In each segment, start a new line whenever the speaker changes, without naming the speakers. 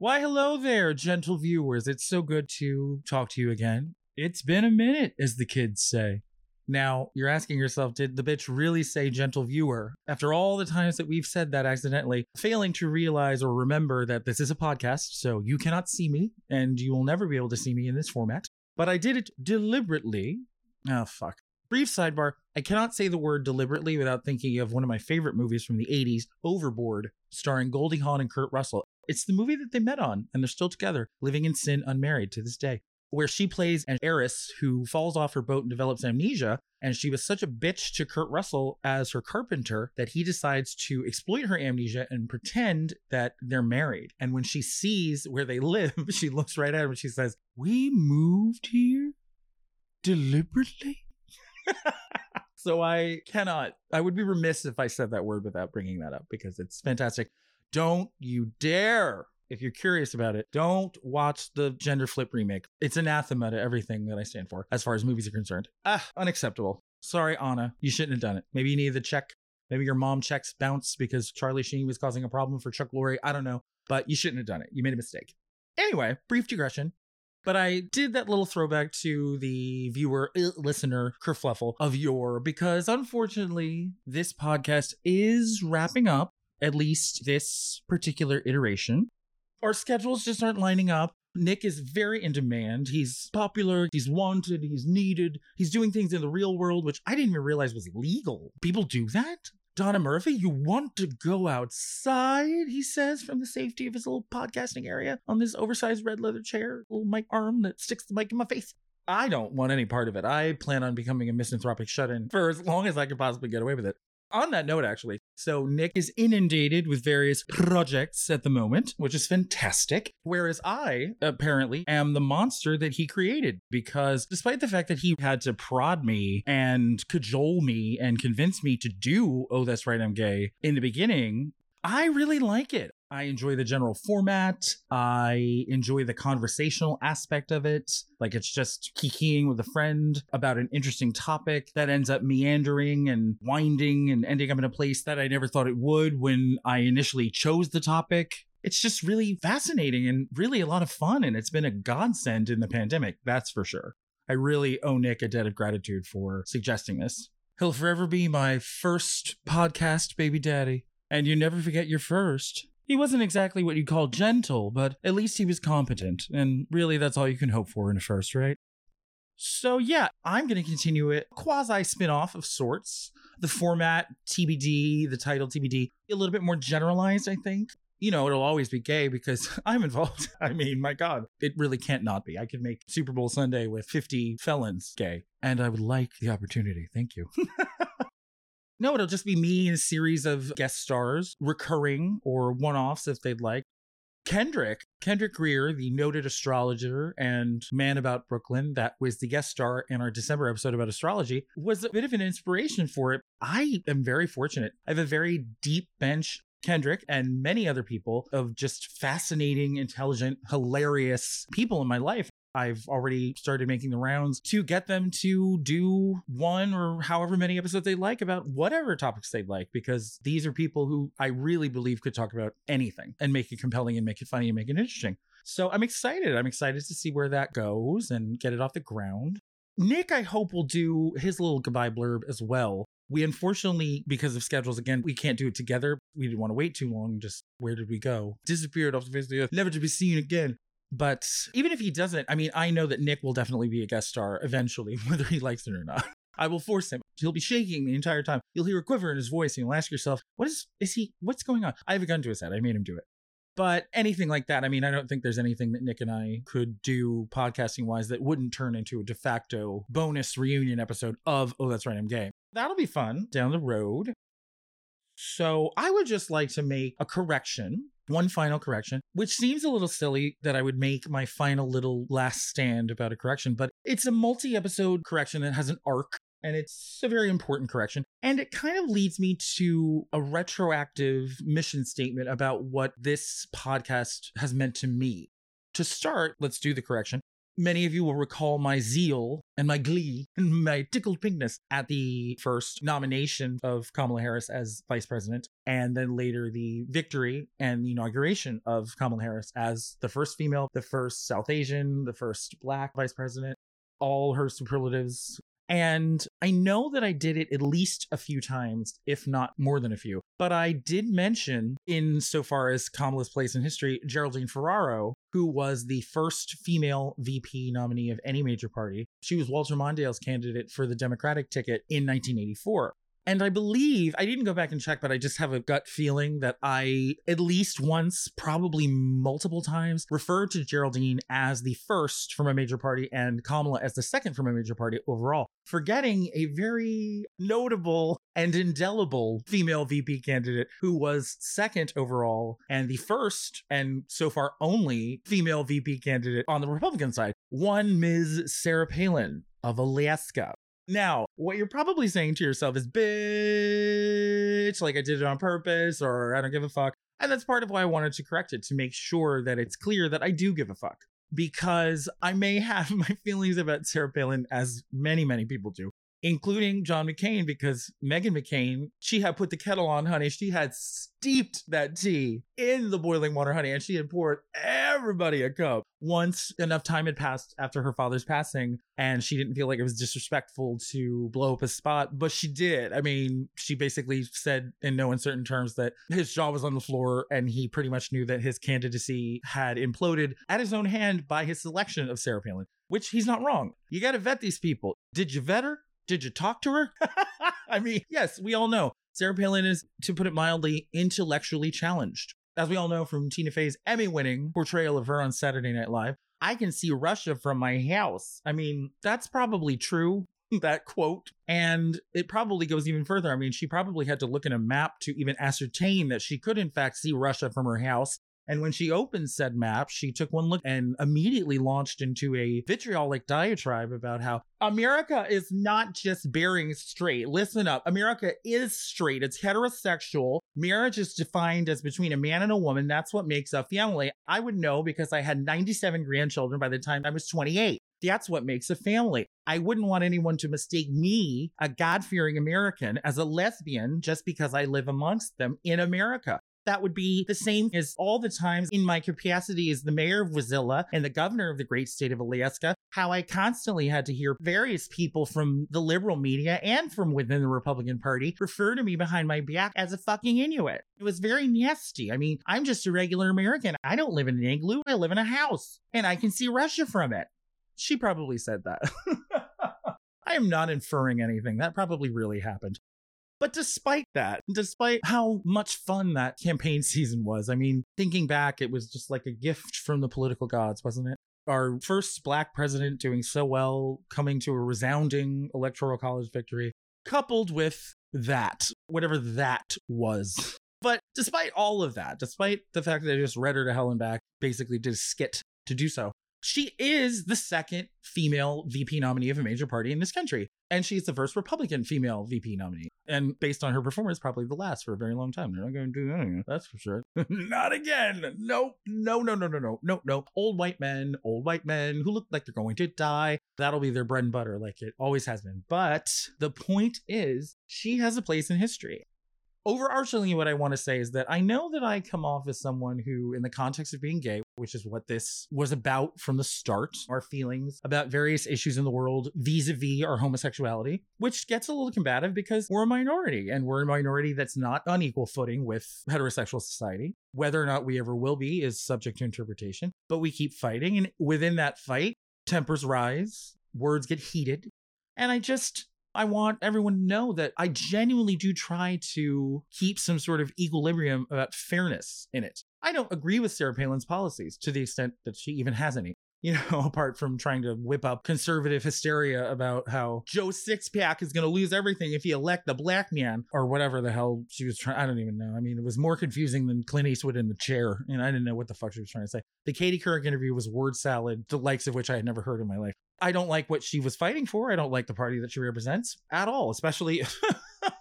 Why, hello there, gentle viewers. It's so good to talk to you again. It's been a minute, as the kids say. Now, you're asking yourself, did the bitch really say gentle viewer? After all the times that we've said that accidentally, failing to realize or remember that this is a podcast, so you cannot see me, and you will never be able to see me in this format. But I did it deliberately. Oh, fuck. Brief sidebar I cannot say the word deliberately without thinking of one of my favorite movies from the 80s, Overboard, starring Goldie Hawn and Kurt Russell. It's the movie that they met on, and they're still together, living in sin unmarried to this day where she plays an heiress who falls off her boat and develops amnesia. And she was such a bitch to Kurt Russell as her carpenter that he decides to exploit her amnesia and pretend that they're married. And when she sees where they live, she looks right at him and she says, We moved here deliberately. so I cannot, I would be remiss if I said that word without bringing that up because it's fantastic. Don't you dare if you're curious about it, don't watch the gender flip remake. It's anathema to everything that I stand for as far as movies are concerned. Ah, unacceptable. Sorry, Anna. You shouldn't have done it. Maybe you needed the check. Maybe your mom checks bounce because Charlie Sheen was causing a problem for Chuck Lorre. I don't know. But you shouldn't have done it. You made a mistake. Anyway, brief digression. But I did that little throwback to the viewer, uh, listener, kerfluffle of yore because unfortunately, this podcast is wrapping up, at least this particular iteration our schedules just aren't lining up. Nick is very in demand. He's popular, he's wanted, he's needed. He's doing things in the real world, which I didn't even realize was legal. People do that? Donna Murphy, you want to go outside, he says, from the safety of his little podcasting area on this oversized red leather chair, little mic arm that sticks the mic in my face. I don't want any part of it. I plan on becoming a misanthropic shut in for as long as I can possibly get away with it. On that note, actually, so Nick is inundated with various projects at the moment, which is fantastic. Whereas I apparently am the monster that he created because despite the fact that he had to prod me and cajole me and convince me to do Oh, That's Right, I'm Gay in the beginning, I really like it. I enjoy the general format. I enjoy the conversational aspect of it. Like it's just kikiing with a friend about an interesting topic that ends up meandering and winding and ending up in a place that I never thought it would when I initially chose the topic. It's just really fascinating and really a lot of fun. And it's been a godsend in the pandemic, that's for sure. I really owe Nick a debt of gratitude for suggesting this. He'll forever be my first podcast baby daddy. And you never forget your first. He wasn't exactly what you'd call gentle, but at least he was competent, and really that's all you can hope for in a first, right? So yeah, I'm going to continue it quasi spin-off of sorts. The format TBD, the title TBD, a little bit more generalized, I think. You know, it'll always be gay because I'm involved. I mean, my God, it really can't not be. I could make Super Bowl Sunday with 50 felons gay, and I would like the opportunity. Thank you. No, it'll just be me and a series of guest stars, recurring or one offs if they'd like. Kendrick, Kendrick Greer, the noted astrologer and man about Brooklyn, that was the guest star in our December episode about astrology, was a bit of an inspiration for it. I am very fortunate. I have a very deep bench Kendrick and many other people of just fascinating, intelligent, hilarious people in my life. I've already started making the rounds to get them to do one or however many episodes they like about whatever topics they'd like, because these are people who I really believe could talk about anything and make it compelling and make it funny and make it interesting. So I'm excited. I'm excited to see where that goes and get it off the ground. Nick, I hope, will do his little goodbye blurb as well. We unfortunately, because of schedules, again, we can't do it together. We didn't want to wait too long. Just where did we go? Disappeared off the face of the earth, never to be seen again. But even if he doesn't, I mean, I know that Nick will definitely be a guest star eventually, whether he likes it or not. I will force him. He'll be shaking the entire time. You'll hear a quiver in his voice, and you'll ask yourself, "What is? Is he? What's going on?" I have a gun to his head. I made him do it. But anything like that, I mean, I don't think there's anything that Nick and I could do podcasting wise that wouldn't turn into a de facto bonus reunion episode of Oh, That's Right, I'm Gay. That'll be fun down the road. So I would just like to make a correction one final correction, which seems a little silly that I would make my final little last stand about a correction, but it's a multi episode correction that has an arc and it's a very important correction. And it kind of leads me to a retroactive mission statement about what this podcast has meant to me. To start, let's do the correction. Many of you will recall my zeal and my glee and my tickled pinkness at the first nomination of Kamala Harris as vice president, and then later the victory and the inauguration of Kamala Harris as the first female, the first South Asian, the first black vice president. All her superlatives and I know that I did it at least a few times, if not more than a few. But I did mention, in so far as Kamala's place in history, Geraldine Ferraro, who was the first female VP nominee of any major party. She was Walter Mondale's candidate for the Democratic ticket in 1984. And I believe, I didn't go back and check, but I just have a gut feeling that I, at least once, probably multiple times, referred to Geraldine as the first from a major party and Kamala as the second from a major party overall, forgetting a very notable and indelible female VP candidate who was second overall and the first and so far only female VP candidate on the Republican side, one Ms. Sarah Palin of Alaska. Now, what you're probably saying to yourself is, bitch, like I did it on purpose or I don't give a fuck. And that's part of why I wanted to correct it to make sure that it's clear that I do give a fuck. Because I may have my feelings about Sarah Palin, as many, many people do, including John McCain, because Meghan McCain, she had put the kettle on, honey. She had steeped that tea in the boiling water, honey, and she had poured everybody a cup. Once enough time had passed after her father's passing, and she didn't feel like it was disrespectful to blow up a spot, but she did. I mean, she basically said in no uncertain terms that his jaw was on the floor, and he pretty much knew that his candidacy had imploded at his own hand by his selection of Sarah Palin, which he's not wrong. You got to vet these people. Did you vet her? Did you talk to her? I mean, yes, we all know Sarah Palin is, to put it mildly, intellectually challenged. As we all know from Tina Fey's Emmy winning portrayal of her on Saturday Night Live, I can see Russia from my house. I mean, that's probably true, that quote. And it probably goes even further. I mean, she probably had to look in a map to even ascertain that she could, in fact, see Russia from her house and when she opened said map, she took one look and immediately launched into a vitriolic diatribe about how America is not just bearing straight. Listen up. America is straight. It's heterosexual. Marriage is defined as between a man and a woman. That's what makes a family. I would know because I had 97 grandchildren by the time I was 28. That's what makes a family. I wouldn't want anyone to mistake me, a God fearing American, as a lesbian just because I live amongst them in America. That would be the same as all the times in my capacity as the mayor of Wasilla and the governor of the great state of Alaska, how I constantly had to hear various people from the liberal media and from within the Republican Party refer to me behind my back as a fucking Inuit. It was very nasty. I mean, I'm just a regular American. I don't live in an igloo. I live in a house and I can see Russia from it. She probably said that. I am not inferring anything. That probably really happened. But despite that, despite how much fun that campaign season was, I mean, thinking back, it was just like a gift from the political gods, wasn't it? Our first black president doing so well, coming to a resounding electoral college victory, coupled with that, whatever that was. But despite all of that, despite the fact that I just read her to hell and back, basically did a skit to do so, she is the second female VP nominee of a major party in this country. And she's the first Republican female VP nominee. And based on her performance, probably the last for a very long time. They're not going to do anything, that's for sure. not again. Nope. No, no, no, no, no, no, no. Old white men, old white men who look like they're going to die. That'll be their bread and butter, like it always has been. But the point is, she has a place in history overarchingly what i want to say is that i know that i come off as someone who in the context of being gay which is what this was about from the start our feelings about various issues in the world vis-a-vis our homosexuality which gets a little combative because we're a minority and we're a minority that's not on equal footing with heterosexual society. Whether or not we ever will be is subject to interpretation but we keep fighting and within that fight tempers rise words get heated and i just I want everyone to know that I genuinely do try to keep some sort of equilibrium about fairness in it. I don't agree with Sarah Palin's policies to the extent that she even has any. You know, apart from trying to whip up conservative hysteria about how Joe Sixpack is going to lose everything if he elect the black man or whatever the hell she was trying. I don't even know. I mean, it was more confusing than Clint Eastwood in the chair. And I didn't know what the fuck she was trying to say. The Katie Couric interview was word salad, the likes of which I had never heard in my life. I don't like what she was fighting for. I don't like the party that she represents at all, especially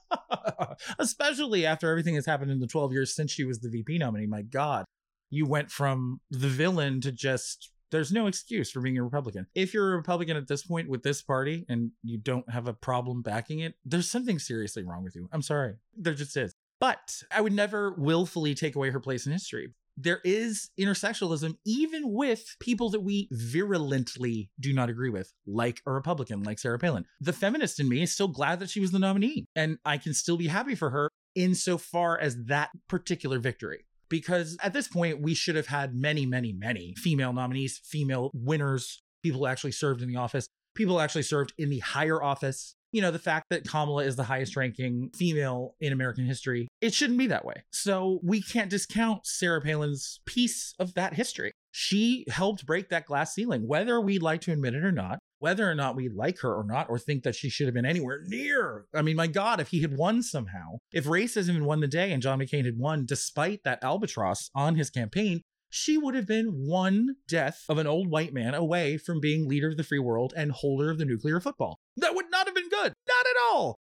especially after everything that's happened in the 12 years since she was the VP nominee. My god. You went from the villain to just There's no excuse for being a Republican. If you're a Republican at this point with this party and you don't have a problem backing it, there's something seriously wrong with you. I'm sorry. There just is. But I would never willfully take away her place in history. There is intersectionalism even with people that we virulently do not agree with, like a Republican, like Sarah Palin. The feminist in me is still glad that she was the nominee, and I can still be happy for her insofar as that particular victory because at this point we should have had many many many female nominees female winners people who actually served in the office people who actually served in the higher office you know, the fact that Kamala is the highest ranking female in American history, it shouldn't be that way. So we can't discount Sarah Palin's piece of that history. She helped break that glass ceiling, whether we'd like to admit it or not, whether or not we like her or not, or think that she should have been anywhere near. I mean, my God, if he had won somehow, if racism had won the day and John McCain had won despite that albatross on his campaign, she would have been one death of an old white man away from being leader of the free world and holder of the nuclear football. That would not have been good. Not at all.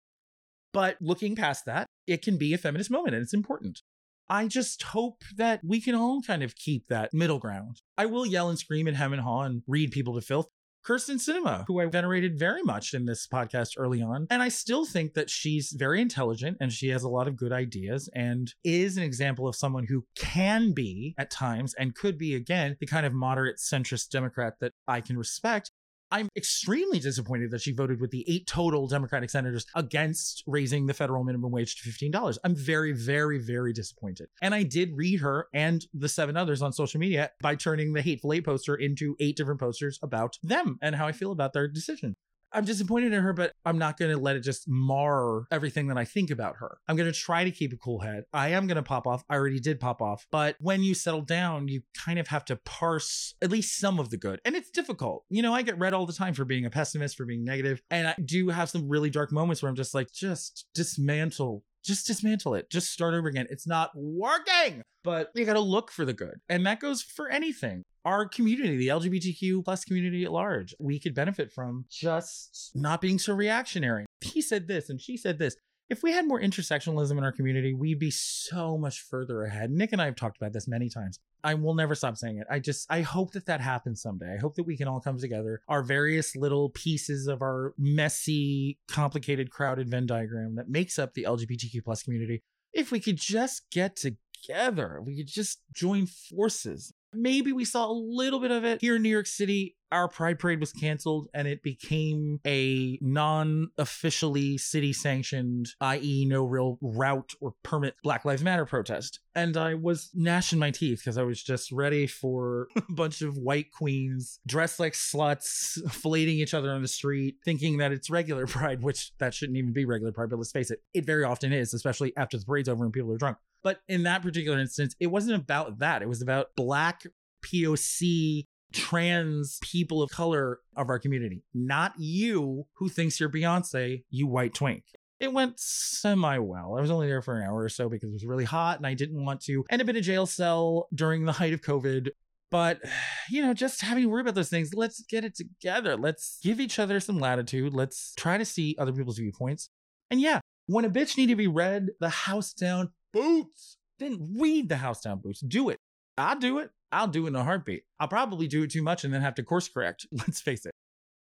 But looking past that, it can be a feminist moment and it's important. I just hope that we can all kind of keep that middle ground. I will yell and scream and hem and haw and read people to filth. Kyrsten Sinema, who I venerated very much in this podcast early on. And I still think that she's very intelligent and she has a lot of good ideas and is an example of someone who can be at times and could be again the kind of moderate centrist Democrat that I can respect. I'm extremely disappointed that she voted with the eight total Democratic senators against raising the federal minimum wage to $15. I'm very, very, very disappointed. And I did read her and the seven others on social media by turning the Hateful Eight poster into eight different posters about them and how I feel about their decision. I'm disappointed in her, but I'm not going to let it just mar everything that I think about her. I'm going to try to keep a cool head. I am going to pop off. I already did pop off. But when you settle down, you kind of have to parse at least some of the good. And it's difficult. You know, I get read all the time for being a pessimist, for being negative, And I do have some really dark moments where I'm just like, just dismantle just dismantle it. Just start over again. It's not working, but you got to look for the good. And that goes for anything. Our community, the LGBTQ plus community at large, we could benefit from just not being so reactionary. He said this and she said this if we had more intersectionalism in our community, we'd be so much further ahead. Nick and I have talked about this many times. I will never stop saying it. I just, I hope that that happens someday. I hope that we can all come together, our various little pieces of our messy, complicated, crowded Venn diagram that makes up the LGBTQ plus community. If we could just get together, we could just join forces Maybe we saw a little bit of it here in New York City. Our Pride Parade was canceled and it became a non officially city sanctioned, i.e., no real route or permit Black Lives Matter protest. And I was gnashing my teeth because I was just ready for a bunch of white queens dressed like sluts, filleting each other on the street, thinking that it's regular Pride, which that shouldn't even be regular Pride, but let's face it, it very often is, especially after the parade's over and people are drunk. But in that particular instance, it wasn't about that. It was about Black POC trans people of color of our community, not you who thinks you're Beyonce, you white twink. It went semi well. I was only there for an hour or so because it was really hot and I didn't want to end up in a jail cell during the height of COVID. But, you know, just having to worry about those things, let's get it together. Let's give each other some latitude. Let's try to see other people's viewpoints. And yeah, when a bitch need to be read the house down boots. Then read the house down boots. Do it. I'll do it. I'll do it in a heartbeat. I'll probably do it too much and then have to course correct. Let's face it.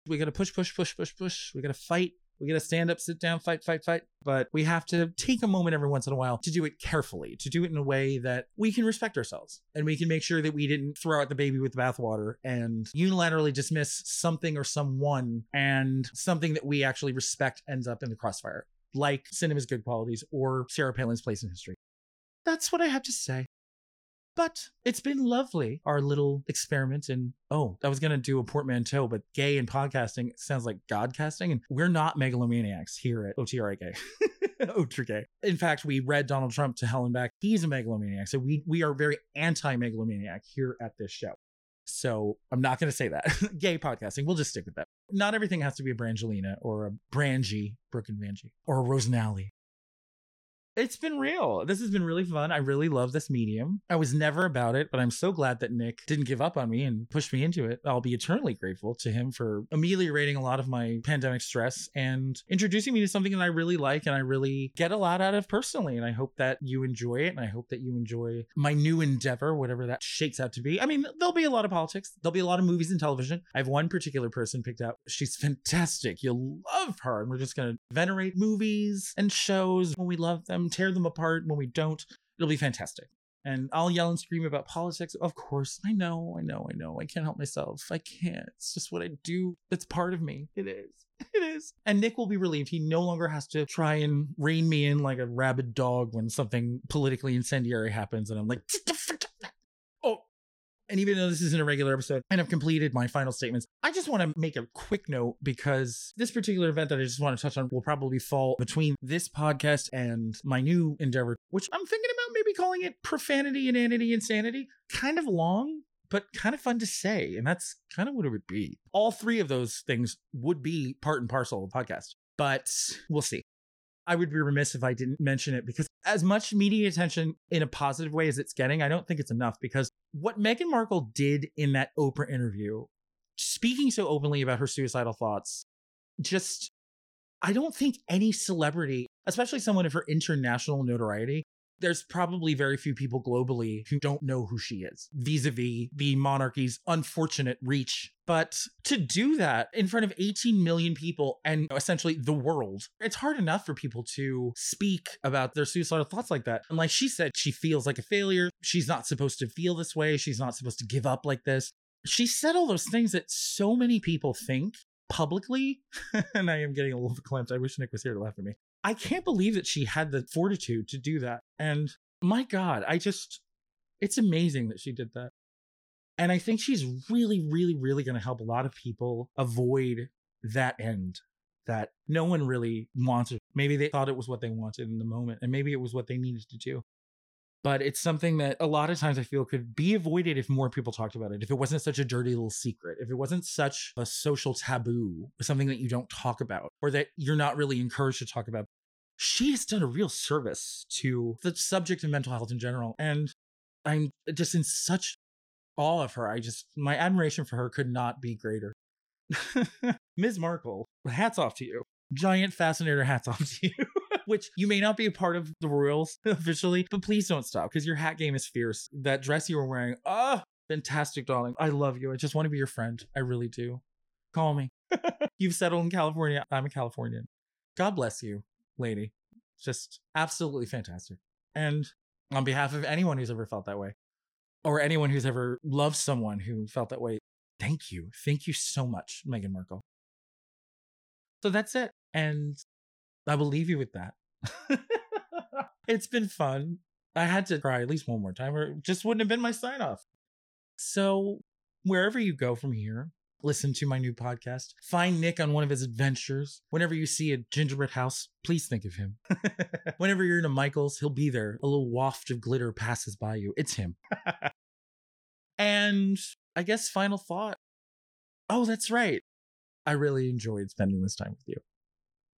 We got to push, push, push, push, push. We got to fight. We got to stand up, sit down, fight, fight, fight. But we have to take a moment every once in a while to do it carefully, to do it in a way that we can respect ourselves and we can make sure that we didn't throw out the baby with the bathwater and unilaterally dismiss something or someone and something that we actually respect ends up in the crossfire like Sinema's good qualities or Sarah Palin's place in history. That's what I have to say. But it's been lovely, our little experiment. And oh, I was going to do a portmanteau, but gay and podcasting sounds like godcasting. And we're not megalomaniacs here at OTRAK. OTRAK. In fact, we read Donald Trump to hell and back. He's a megalomaniac. So we, we are very anti megalomaniac here at this show. So I'm not going to say that. Gay podcasting. We'll just stick with that. Not everything has to be a Brangelina or a Brangie, Brooke and Vanjie, or a Rosenali. It's been real. This has been really fun. I really love this medium. I was never about it, but I'm so glad that Nick didn't give up on me and pushed me into it. I'll be eternally grateful to him for ameliorating a lot of my pandemic stress and introducing me to something that I really like and I really get a lot out of personally. And I hope that you enjoy it. And I hope that you enjoy my new endeavor, whatever that shakes out to be. I mean, there'll be a lot of politics, there'll be a lot of movies and television. I have one particular person picked out. She's fantastic. You'll love her. And we're just going to venerate movies and shows when we love them, tear them apart when we don't. It'll be fantastic. And I'll yell and scream about politics. Of course, I know, I know, I know. I can't help myself. I can't. It's just what I do. It's part of me. It is. It is. And Nick will be relieved. He no longer has to try and rein me in like a rabid dog when something politically incendiary happens. And I'm like, and even though this isn't a regular episode and I've completed my final statements, I just want to make a quick note because this particular event that I just want to touch on will probably fall between this podcast and my new endeavor, which I'm thinking about maybe calling it Profanity, Inanity, Insanity. Kind of long, but kind of fun to say. And that's kind of what it would be. All three of those things would be part and parcel of the podcast, but we'll see. I would be remiss if I didn't mention it because as much media attention in a positive way as it's getting, I don't think it's enough because what Meghan Markle did in that Oprah interview, speaking so openly about her suicidal thoughts, just I don't think any celebrity, especially someone of her international notoriety, there's probably very few people globally who don't know who she is vis a vis the monarchy's unfortunate reach. But to do that in front of 18 million people and essentially the world, it's hard enough for people to speak about their suicidal thoughts like that. And like she said, she feels like a failure. She's not supposed to feel this way. She's not supposed to give up like this. She said all those things that so many people think publicly. and I am getting a little clamped. I wish Nick was here to laugh at me. I can't believe that she had the fortitude to do that. And my God, I just, it's amazing that she did that. And I think she's really, really, really going to help a lot of people avoid that end that no one really wanted. Maybe they thought it was what they wanted in the moment, and maybe it was what they needed to do. But it's something that a lot of times I feel could be avoided if more people talked about it. If it wasn't such a dirty little secret, if it wasn't such a social taboo, something that you don't talk about or that you're not really encouraged to talk about. She has done a real service to the subject of mental health in general. And I'm just in such awe of her. I just, my admiration for her could not be greater. Ms. Markle, hats off to you. Giant fascinator hats off to you. Which you may not be a part of the Royals officially, but please don't stop because your hat game is fierce. That dress you were wearing, ah, oh, fantastic, darling. I love you. I just want to be your friend. I really do. Call me. You've settled in California. I'm a Californian. God bless you, lady. Just absolutely fantastic. And on behalf of anyone who's ever felt that way, or anyone who's ever loved someone who felt that way, thank you. Thank you so much, Meghan Markle. So that's it. And I will leave you with that. it's been fun. I had to cry at least one more time, or it just wouldn't have been my sign off. So, wherever you go from here, listen to my new podcast. Find Nick on one of his adventures. Whenever you see a gingerbread house, please think of him. Whenever you're in a Michael's, he'll be there. A little waft of glitter passes by you. It's him. and I guess final thought. Oh, that's right. I really enjoyed spending this time with you.